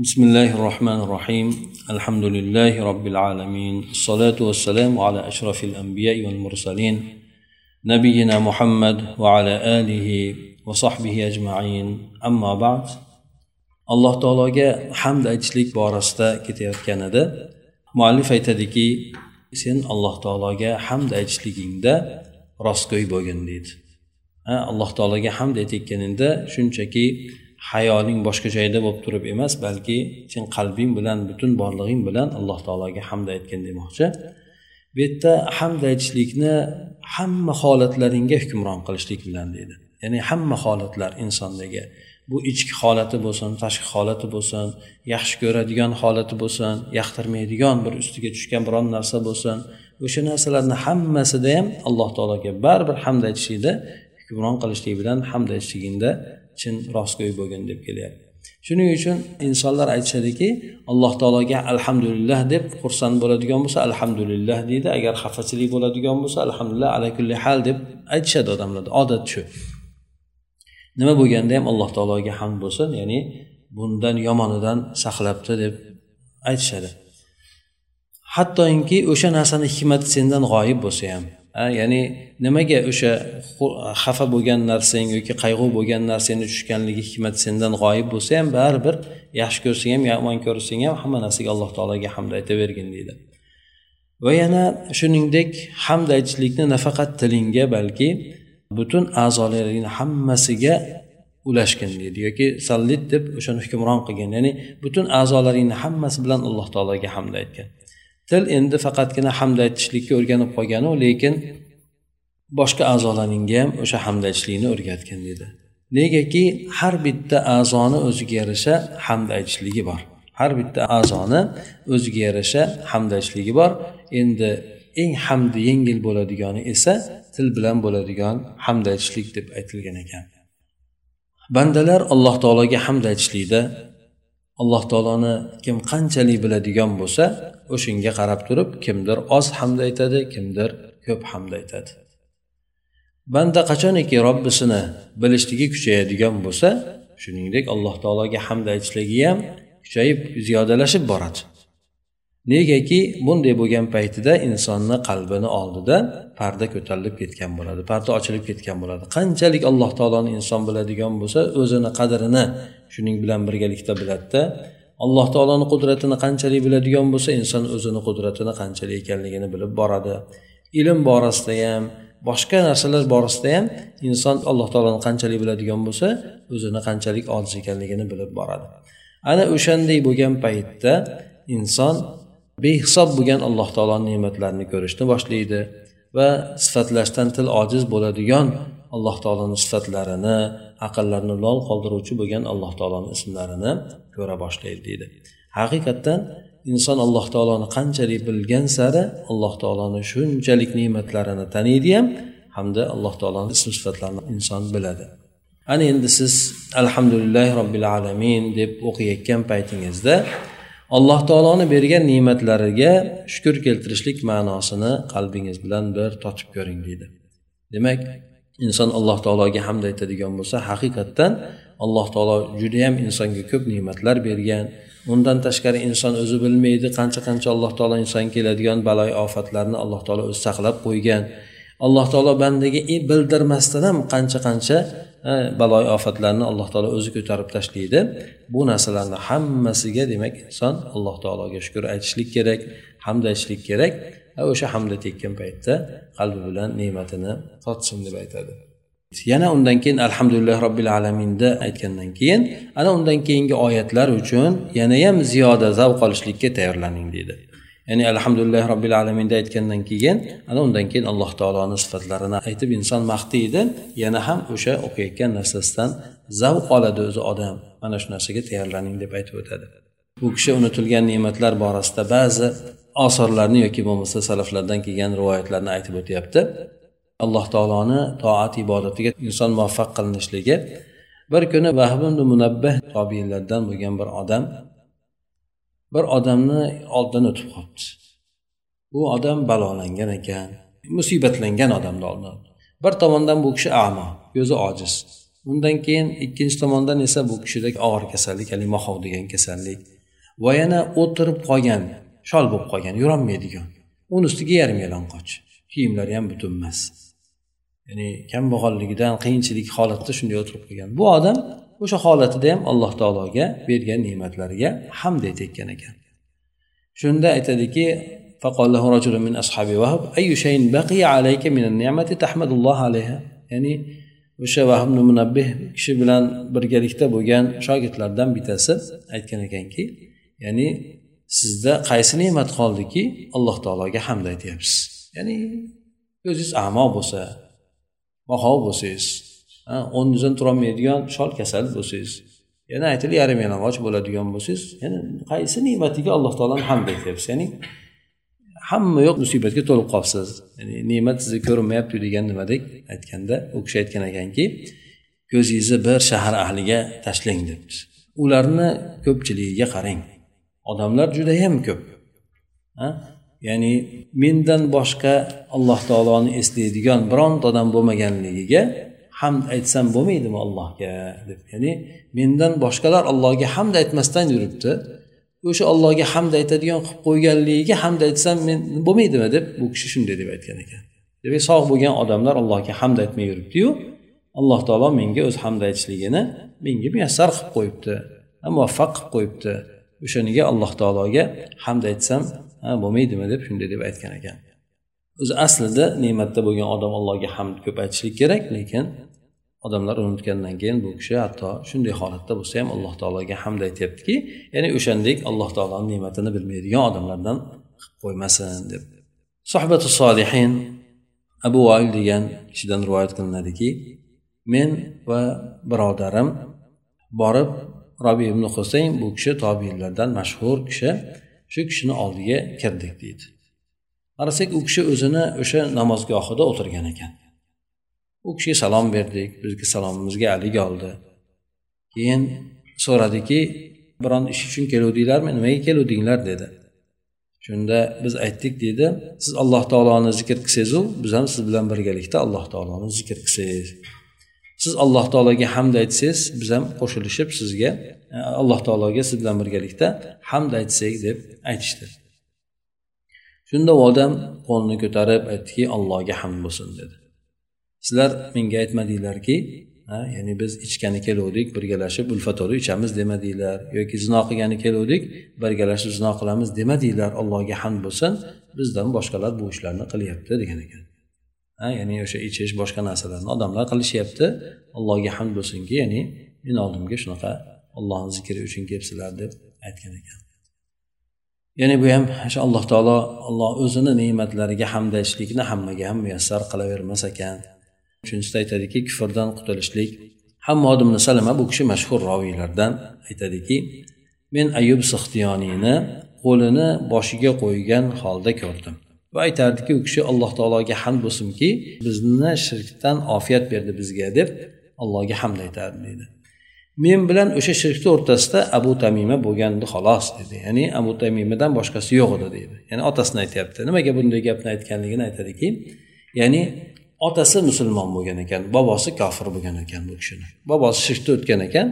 بسم الله الرحمن الرحيم الحمد لله رب العالمين الصلاة والسلام على أشرف الأنبياء والمرسلين نبينا محمد وعلى آله وصحبه أجمعين أما بعد الله تعالى حمد أجلك بارستا كتير كندا معلفة تدكي سن الله تعالى حمد أجلك إندا رسكوي بوغنديد الله تعالى حمد أجلك إندا شنشكي hayoling boshqa joyda bo'lib turib emas balki sen qalbing bilan butun borlig'ing bilan alloh taologa hamd aytgin demoqchi. Bu yerda hamd aytishlikni hamma holatlaringga hukmron qilishlik bilan deydi. Ya'ni hamma holatlar insondagi bu ichki holati bo'lsin tashqi holati bo'lsin yaxshi ko'radigan holati bo'lsin yoqtirmaydigan bir ustiga tushgan biron narsa bo'lsin o'sha narsalarni hammasida ham alloh taologa baribir hamd aytishlikda hukmron qilishlik bilan hamd aytishligingda chin rostgo'y bo'lgin deb kelyapti. Shuning uchun insonlar aytishadiki alloh taologa alhamdulillah deb xursand bo'ladigan bo'lsa alhamdulillah deydi. Agar xafachilik bo'ladigan bo'lsa alhamdulillah ala kulli hal deb aytishadi odamlarda odat shu. Nima bo'lganda ham alloh taologa hamd bo'lsin ya'ni bundan yomonidan saqlabdi deb aytishadi. Hattoki o'sha narsani hikmati sendan g'oyib bo'lsa ham. Ya'ni nimaga o'sha xafa bo'lgan narsang yoki qayg'u bo'lgan narsangni tushganligi hikmat sendan g'oyib bo'lsa ham baribir yaxshi ko'rsang ham yomon ko'rsang ham hamma narsaga alloh taologa hamd aytavergin deydi. Va yana shuningdek hamd aytishlikni nafaqat tilingga balki butun a'zolaringni hammasiga ulashgin deydi yoki sallit deb o'shani hukmron qilgin. Ya'ni butun a'zolaringni hammasi bilan alloh taologa hamd aytgan til endi faqatgina hamd aytishlikka o'rganib qolganu lekin boshqa a'zolaringga ham o'sha hamd aytishlikni o'rgatgan dedi. Negaki har bitta a'zoni o'ziga yarasha hamd aytishligi bor. Har bitta a'zoni o'ziga yarasha hamd aytishligi bor. Endi eng hamdi yengil bo'ladigani esa til bilan bo'ladigan hamd aytishlik deb aytilgan ekan. Bandalar alloh taologa hamd aytishlikda alloh taoloni kim qanchalik biladigan bo'lsa o'shanga qarab turib kimdir oz hamd aytadi kimdir ko'p hamd aytadi. Banda qachoniki robbisini bilishligi kuchayadigan bo'lsa shuningdek alloh taologa hamd aytishligi ham kuchayib ziyodalashib boradi. Negaki bunday bo'lgan paytida insonni qalbini oldida parda ko'tarilib ketgan bo'ladi parda ochilib ketgan bo'ladi. Qanchalik alloh taoloni inson biladigan bo'lsa o'zini qadrini shuning bilan birgalikda biladida alloh taoloni qudratini qanchalik biladigan bo'lsa inson o'zini qudratini qanchalik ekanligini bilib boradi. Ilm borasida ham boshqa narsalar borasida ham inson alloh taoloni qanchalik biladigan bo'lsa o'zini qanchalik ojiz ekanligini bilib boradi. Ana o'shanday bo'lgan paytda inson behisob bo'lgan alloh taoloni ne'matlarini ko'rishni boshlaydi va sifatlashdan til ojiz bo'ladigan alloh taoloni sifatlarini aqllarni lol qoldiruvchi bo'lgan alloh taoloni ismlarini ko'ra boshlaydi deydi. Haqiqatdan inson alloh taoloni qanchalik bilgan sari alloh taoloni shunchalik ne'matlarini taniydi ham hamda alloh taoloni ism sifatlarini inson biladi. Ana endi siz alhamdulillahi robbil alamin deb o'qiyotgan paytingizda alloh taoloni bergan ne'matlariga shukur keltirishlik ma'nosini qalbingiz bilan bir totib ko'ring deydi. Demak inson alloh taologa hamd aytadigan bo'lsa haqiqatdan alloh taolo judayam insonga ko'p ne'matlar bergan. Undan tashqari inson o'zi bilmaydi qancha qancha alloh taolo insonga keladigan baloy ofatlarni alloh taolo o'zi saqlab qo'ygan. Alloh taolo bandaga bildirmasdan ham qancha qancha baloy ofatlarni alloh taolo o'zi ko'tarib tashlaydi. Bu narsalarni hammasiga demak inson alloh taologa shukur aytishlik kerak hamd aytishlik kerak. O'sha hamda tekkan paytda qalbi bilan ne'matini totsin deb aytadi. Yana undan keyin alhamdulillah robbil alaminda aytgandan keyin ana undan keyingi oyatlar uchun yanayam ziyoda zavq olishlikka tayyorlaning deydi. Ya'ni alhamdulillah robbil alaminda aytgandan keyin ana undan keyin alloh taoloni sifatlarini aytib inson maqtaydi yana ham o'sha o'qiyotgan narsasidan zavq oladi o'zi odam. Mana shu narsaga tayyorlaning deb aytib o'tadi. Bu kishi unutilgan ne'matlar borasida ba'zi osorlarni yoki bo'lmasa salaflardan kelgan rivoyatlarni aytib o'tyapti. Alloh taoloni toat ibodatiga inson muvaffaq qilinishligi bir kuni vahb munabbah tobiinlardan bo'lgan bir odam bir odamni oldidan o'tib qolibdi. Bu odam balolangan ekan musibatlangan odamni oldidan bir tomondan bu kishi amo ko'zi ojiz. Undan keyin ikkinchi tomondan esa bu kishida og'ir kasallik haligi mahov degan kasallik va yana o'tirib qolgan shol bo'lib qolgan yurolmaydigan uni ustiga yarim yalang'och kiyimlari ham butun emas ya'ni kambag'alligidan qiyinchilik holatda shunday o'tirib qolgan. Bu odam o'sha holatida ham alloh taologa bergan ne'matlariga hamd aytayotgan ekan shunda aytadiki فقال له رجل من أصحاب وهب أي شيء بقي عليك من النعمة تحمد الله عليها يعني o'sha vahb munabbih kishi bilan birgalikda bo'lgan shogirdlardan bittasi aytgan ekanki ya'ni sizda qaysi ne'mat qoldiki alloh taologa hamd aytyapsiz ya'ni ko'zingiz amo bo'lsa moxov bo'lsangiz o'rningizdan turolmaydigan shol kasal bo'lsangiz yana aytili yarim yalang'och bo'ladigan bo'lsangiz yana qaysi ne'matiga alloh taoloni hamd aytyapsiz? Ya'ni hamma yoq musibatga to'lib qolibsiz. Ya'ni ne'mat sizga ko'rinmayapti degan nimadek aytganda u kishi aytgan ekanki ko'zingizni bir shahar ahliga tashlang debdi ularni ko'pchiligiga qarang. Odamlar judayam ko'p. Ya'ni mendan boshqa alloh taoloni eslaydigan bironta odam bo'lmaganligiga hamd aytsam bo'lmaydimi allohga? deb. Ya'ni mendan boshqalar allohga hamd aytmasdan yuribdi. O'sha allohga hamd aytadigan qilib qo'yganligiga hamd aytsam men bo'lmaydimi deb bu kishi shunday deb aytgan ekan. Demak sog' bo'lgan odamlar allohga hamd aytmay yuribdiyu alloh taolo menga o'zi hamd aytishligini menga muyassar qilib qo'yibdi muvaffaq qilib qo'yibdi. O'shaniga alloh taologa hamd aytsam bo'lmaydimi deb shunday deb aytgan ekan. O'zi aslida ne'matda bo'lgan odam allohga hamd ko'p aytishlik kerak lekin odamlar unutgandan keyin bu kishi hatto shunday holatda bo'lsa ham alloh taologa hamd aytyaptiki ya'ni o'shandek alloh taoloni ne'matini bilmaydigan odamlardan qilib qo'ymasin deb. Suhbati solihin abu voil degan kishidan rivoyat qilinadiki men va birodarim borib robi ibn husayn bu kishi tobiinlardan mashhur kishi shu kishini oldiga kirdik deydi. Qarasak u kishi o'zini o'sha namozgohida o'tirgan ekan. U kishiga salom berdik bizga salomimizga haligi oldi. Keyin so'radiki biron ish uchun keluvdinglarmi? Nimaga keluvdinglar? dedi. Shunda biz aytdik deydi siz alloh taoloni zikr qilsangizu biz ham siz bilan birgalikda alloh taoloni zikr qilsangiz. Siz alloh taologa hamd aytsangiz biz ham qo'shilishib sizga e, alloh taologa siz bilan birgalikda hamd aytsak deb aytishdi. Shunda u odam qo'lini ko'tarib aytdiki allohga hamd bo'lsin dedi. Sizlar menga aytmadinglarki ya'ni biz ichgani keluvdik birgalashib ulfatoli ichamiz demadinglar yoki zino qilgani keluvdik birgalashib zino qilamiz demadinglar allohga hamd bo'lsin bizdan boshqalar bu ishlarni qilyapti degan ekan. Ya'ni o'sha ichish boshqa narsalarni odamlar qilishyapti allohga hamd bo'lsinki ya'ni men oldimga shunaqa ollohni zikri uchun kelibsizlar deb aytgan ekan. Ya'ni bu ham o'sha alloh taolo alloh o'zini ne'matlariga hamd aytishlikni hammaga ham muyassar qilavermas ekan. Uchinchisida aytadiki kufrdan qutulishlik. Hammod ibn salama bu kishi mashhur roviylardan aytadiki men ayub sixtiyoniyni qo'lini boshiga qo'ygan holda ko'rdim. Va aytardiki u kishi alloh taologa hamd bo'lsinki bizni shirkdan ofiyat berdi bizga deb allohga hamd aytardi deydi men bilan o'sha shirkni o'rtasida abu tamima bo'lgandi xolos dedi. Ya'ni abu tamimadan boshqasi yo'q edi deydi ya'ni otasini aytyapti. Nimaga bunday gapni aytganligini aytadiki ya'ni otasi musulmon bo'lgan ekan bobosi kofir bo'lgan ekan bu kishini. Bobosi shirkda o'tgan ekan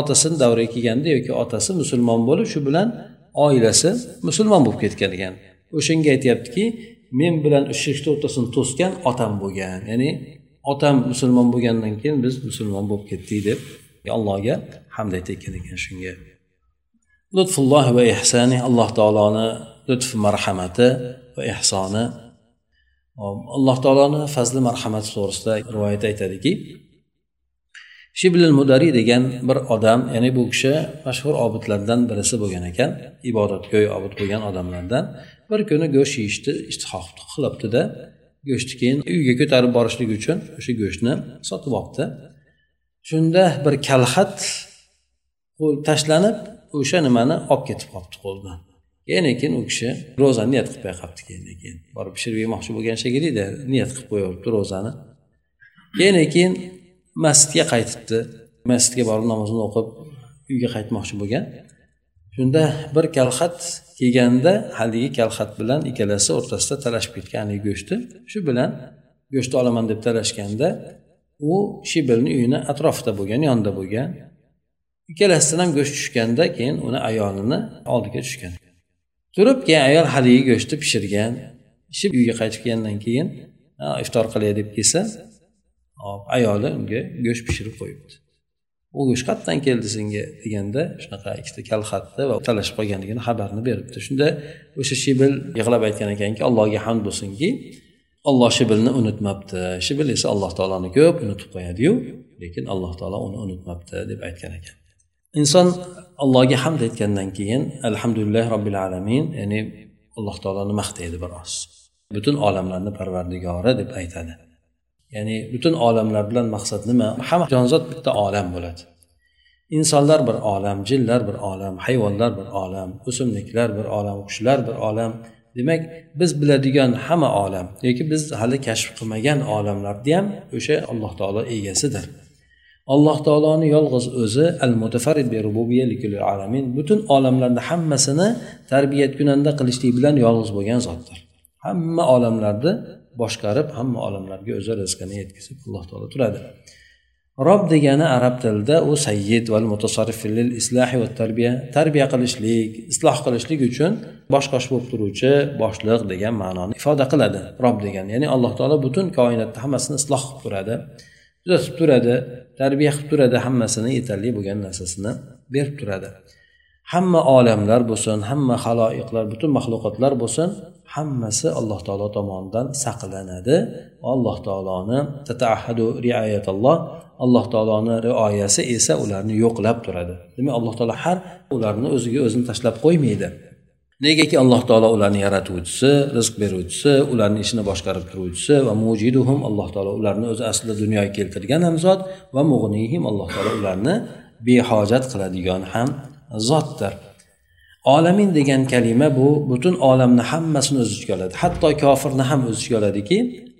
otasini davriga kelganda yoki otasi musulmon bo'lib shu bilan oilasi musulmon bo'lib ketgan ekan. O'shanga aytyaptiki men bilan shirkni o'rtasini to'sgan otam bo'lgan. Ya'ni otam musulmon bo'lgandan keyin biz musulmon bo'lib ketdik deb allohga hamd aytayotgan ekan shunga. Lutfulloh va ehsoni alloh taoloni lutf marhamati va ehsoni alloh taoloni fazli marhamati to'g'risida rivoyat aytadiki shiblil mudariy degan bir odam ya'ni bu kishi mashhur obidlardan birisi bo'lgan ekan ibodatgo'y obid bo'lgan odamlardan. Bir kuni go'sht yeyishni ishtiho qilibdida. Go'shtni keyin uyga ko'tarib borishlik uchun o'sha go'shtni sotib olibdi. Shunda bir kalxat tashlanib o'sha nimani olib ketib qolibdi qo'ldan. Keyin keyin u kishi ro'zani niyat qilib qo'yaqolibdi keyin keyin. Borib pishirib yemoqchi bo'lgan shekillida niyat qilib qo'yapti ro'zani. Keyin keyin masjidga qaytibdi. Masjidga borib namozini o'qib uyga qaytmoqchi bo'lgan. Shunda bir kalxat kelganda haligi kalxat bilan ikkalasi o'rtasida talashib ketgan haligi go'shtni shu bilan go'shtni olaman deb talashganda u shibilni uyini atrofida bo'lgan yonida bo'lgan. Ikkalasidan ham go'sht tushganda keyin uni ayolini oldiga tushgan. Turib keyin ayol haligi go'shtni pishirgan. Ishib uyga qaytib kelgandan keyin iftor qilay deb kelsa hop ayoli unga go'sht pishirib qo'yibdi. U go'sht qayerdan keldi senga? deganda shunaqa ikkita kalxatni va talashib qolganligini xabarini beribdi. Shunda o'sha shibil yig'lab aytgan ekanki allohga hamd bo'lsinki olloh shibilni unutmabdi. Shibil esa alloh taoloni ko'p unutib qo'yadiyu lekin alloh taolo uni unutmabdi deb aytgan ekan. Inson allohga hamd aytgandan keyin alhamdulillah robbil alamin ya'ni alloh taoloni maqtaydi biroz butun olamlarni parvardigori deb aytadi. Ya'ni butun olamlar bilan maqsad nima? Hamma jonzot bitta olam bo'ladi. Insonlar bir olam jinlar bir olam hayvonlar bir olam o'simliklar bir olam qushlar bir olam demak biz biladigan hamma olam yoki biz hali kashf qilmagan olamlarni ham o'sha alloh taolo egasidir. Alloh taoloni yolg'iz o'zi al mutafarid alamin butun olamlarni hammasini tarbiyat kunanda qilishlik bilan yolg'iz bo'lgan zotdir. Hamma olamlarni boshqarib hamma olamlarga o'zi rizqini yetkazib alloh taolo turadi. Rob degani arab tilida u sayyid val mutasarrifil islohi va tarbiya tarbiya qilishlik isloh qilishlik uchun bosh qosh bo'lib turuvchi boshliq degan ma'noni ifoda qiladi rob degani. Ya'ni alloh taolo butun koinotni hammasini isloh qilib turadi tuzatib turadi tarbiya qilib turadi hammasini yetarli bo'lgan narsasini berib turadi. Hamma olamlar bo'lsin hamma haloyiqlar butun maxluqotlar bo'lsin hammasi alloh taolo tomonidan saqlanadi. Alloh taoloni tataahadu rioyatalloh alloh taoloni rioyasi esa ularni yo'qlab turadi. Demak alloh taolo har ularni o'ziga o'zini tashlab qo'ymaydi. Negaki alloh taolo ularni yaratuvchisi rizq beruvchisi ularni ishini boshqarib turuvchisi va mujiduhum alloh taolo ularni o'zi aslida dunyoga keltirgan ham zot va mug'nihim alloh taolo ularni behojat qiladigan ham zotdir. Olamin degan kalima bu butun olamni hammasini o'z ichiga oladi. Hatto kofirni ham o'z ichiga oladiki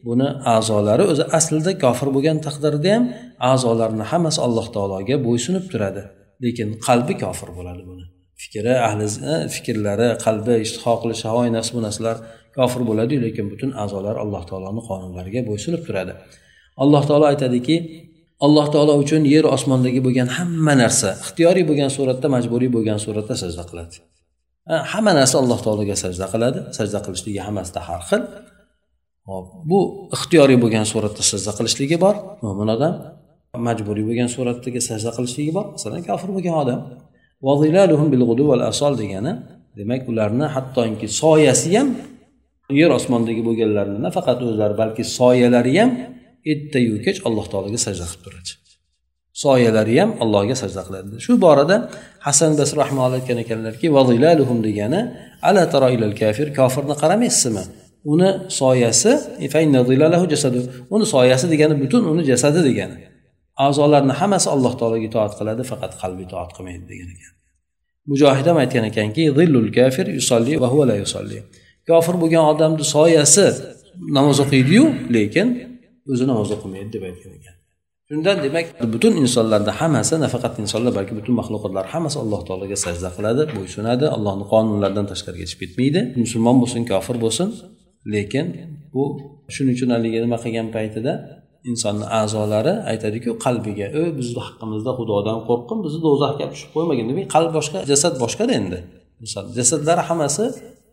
buni a'zolari o'zi aslida kofir bo'lgan taqdirda ham a'zolarini hammasi alloh taologa bo'ysunib turadi. Lekin qalbi kofir bo'ladi buni. Fikri ahli e, fikrlari qalbi ishtiho qilishi havoyi nafs bu narsalar kofir bo'ladiyu lekin butun a'zolar alloh taoloni qonunlariga bo'ysunib turadi. Alloh taolo aytadiki alloh taolo uchun yer osmondagi bo'lgan hamma narsa ixtiyoriy bo'lgan suratda majburiy bo'lgan suratda sajda qiladi. Hamma narsa alloh taologa sajda qiladi. Sajda qilishligi hammasida har xil. Hop bu ixtiyoriy bo'lgan suratda sajda qilishligi bor mo'min odam. Majburiy bo'lgan suratdagi sajda qilishligi bor. Masalan kofir bo'lgan odam. Degani demak ularni hattoki soyasi ham yer osmondagi bo'lganlarni nafaqat o'zlari balki soyalari ham ertayu kech alloh taologa sajda qilib turadi. Soyalari ham allohga sajda qiladi. Shu borada hasan basr rahmonlar aytgan ekanlarki degani ala kafir kofirni qaramaysizmi? Uni soyasi e, uni soyasi degani butun uni jasadi degani. A'zolarni hammasi alloh taologa itoat qiladi faqat qalbi itoat qilmaydi degan ekan. Mujohid ham aytgan ekanki kafir yusolli va huva la yusolli kofir bo'lgan odamni soyasi namoz o'qiydiyu lekin o'zi namoz o'qimaydi deb aytgan ekan. Shundan demak butun insonlarda hammasi nafaqat insonlar balki butun maxluqotlar hammasi alloh taologa sajda qiladi bo'ysunadi. Allohni qonunlaridan tashqariga chiqib ketmaydi. Musulmon bo'lsin kofir bo'lsin. Lekin bu shuning uchun haligi nima qilgan paytida insonni a'zolari aytadiku qalbiga o bizni haqqimizda xudodan qo'rqqin bizni do'zaxga tushib qo'ymagin demak qalb boshqa jasad boshqada endi. Misol jasadlari hammasi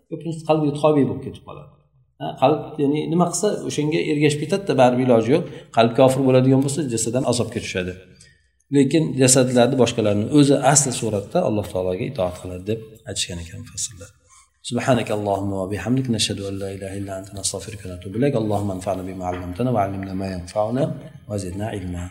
ko'pincha qalbi hobiy bo'lib ketib qoladi. qalb ya'ni nima qilsa o'shanga ergashib ketadida baribir iloji yo'q qalb kofir bo'ladigan bo'lsa jasad ham azobga tushadi lekin jasadlarni boshqalarni o'zi asli suratda alloh taologa itoat qiladi deb aytishgan ekan mufassirlar سبحانك اللهم وبحمدك نشهد أن لا إله إلا أنت نستغفرك ونتوب إليك اللهم انفعنا بما علمتنا وعلمنا ما ينفعنا وزدنا علما